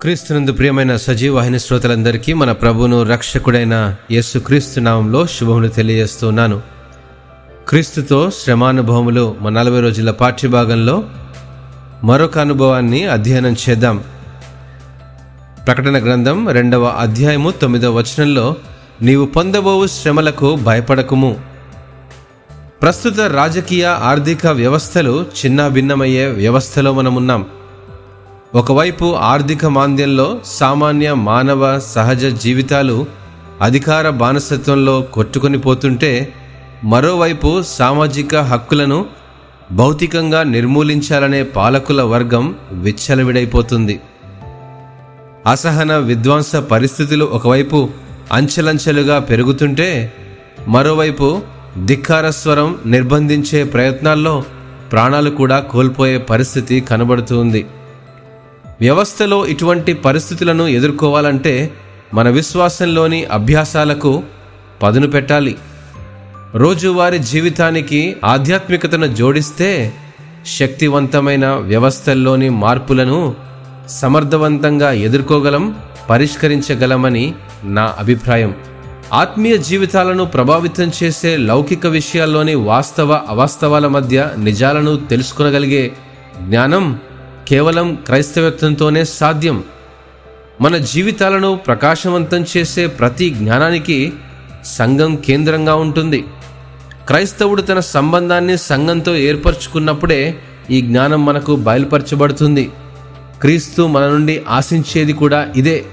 క్రీస్తునందు ప్రియమైన సజీవాహిని శ్రోతలందరికీ మన ప్రభును రక్షకుడైన యేసుక్రీస్తు నామంలో శుభములు తెలియజేస్తున్నాను. క్రీస్తుతో శ్రమానుభవములు మన నలభై రోజుల పాఠ్యభాగంలో మరొక అనుభవాన్ని అధ్యయనం చేద్దాం. ప్రకటన గ్రంథం రెండవ అధ్యాయము తొమ్మిదవ వచనంలో నీవు పొందబోవు శ్రమలకు భయపడకుము. ప్రస్తుత రాజకీయ ఆర్థిక వ్యవస్థలు చిన్నాభిన్నమయ్యే వ్యవస్థలో మనమున్నాం. ఒకవైపు ఆర్థిక మాంద్యంలో సామాన్య మానవ సహజ జీవితాలు అధికార బానిసత్వంలో కొట్టుకొని పోతుంటే మరోవైపు సామాజిక హక్కులను భౌతికంగా నిర్మూలించాలనే పాలకుల వర్గం విచ్చలవిడైపోతుంది. అసహన విధ్వంస పరిస్థితులు ఒకవైపు అంచెలంచెలుగా పెరుగుతుంటే మరోవైపు ధిక్కారస్వరం నిర్బంధించే ప్రయత్నాల్లో ప్రాణాలు కూడా కోల్పోయే పరిస్థితి కనబడుతుంది వ్యవస్థలో ఇటువంటి పరిస్థితులను ఎదుర్కోవాలంటే మన విశ్వాసంలోని అభ్యాసాలకు పదును పెట్టాలి. రోజువారీ జీవితానికి ఆధ్యాత్మికతను జోడిస్తే శక్తివంతమైన వ్యవస్థల్లోని మార్పులను సమర్థవంతంగా ఎదుర్కోగలం పరిష్కరించగలమని నా అభిప్రాయం. ఆత్మీయ జీవితాలను ప్రభావితం చేసే లౌకిక విషయాల్లోని వాస్తవ అవాస్తవాల మధ్య నిజాలను తెలుసుకునగలిగే జ్ఞానం కేవలం క్రైస్తవత్వంతోనే సాధ్యం. మన జీవితాలను ప్రకాశవంతం చేసే ప్రతి జ్ఞానానికి సంఘం కేంద్రంగా ఉంటుంది. క్రైస్తవుడు తన సంబంధాన్ని సంఘంతో ఏర్పరచుకున్నప్పుడే ఈ జ్ఞానం మనకు బయలుపరచబడుతుంది. క్రీస్తు మన నుండి ఆశించేది కూడా ఇదే.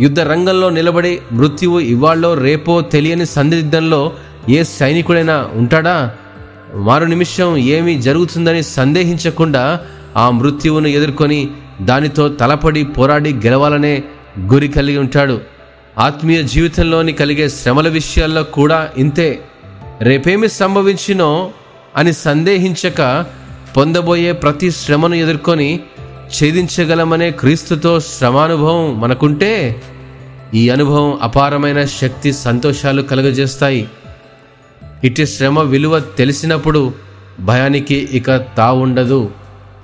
యుద్ధ రంగంలో నిలబడి మృత్యువు ఇవాళ్ళో రేపో తెలియని సందిగ్ధంలో ఏ సైనికుడైనా ఉంటాడా? మారు నిమిషం ఏమి జరుగుతుందని సందేహించకుండా ఆ మృత్యువును ఎదుర్కొని దానితో తలపడి పోరాడి గెలవాలనే గురి కలిగి ఉంటాడు. ఆత్మీయ జీవితంలోని కలిగే శ్రమల విషయాల్లో కూడా ఇంతే. రేపేమి సంభవించినో అని సందేహించక పొందబోయే ప్రతి శ్రమను ఎదుర్కొని ఛేదించగలమనే క్రీస్తుతో శ్రమానుభవం మనకుంటే ఈ అనుభవం అపారమైన శక్తి సంతోషాలు కలుగజేస్తాయి. ఇటు శ్రమ విలువ తెలిసినప్పుడు భయానికి ఇక తావుండదు.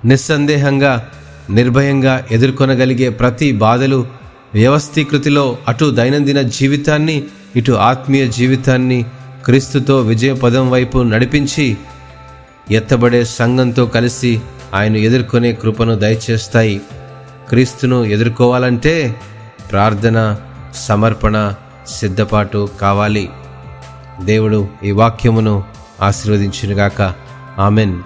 నిస్సందేహంగా నిర్భయంగా ఎదుర్కొనగలిగే ప్రతి బాధలు వ్యవస్థీకృతిలో అటు దైనందిన జీవితాన్ని ఇటు ఆత్మీయ జీవితాన్ని క్రీస్తుతో విజయపదం వైపు నడిపించి ఎత్తబడే సంఘంతో కలిసి ఆయన ఎదుర్కొనే కృపను దయచేస్తాయి. క్రీస్తును ఎదుర్కోవాలంటే ప్రార్థన సమర్పణ సిద్ధపాటు కావాలి. దేవుడు ఈ వాక్యమును ఆశీర్వదించునుగాక. ఆమెన్.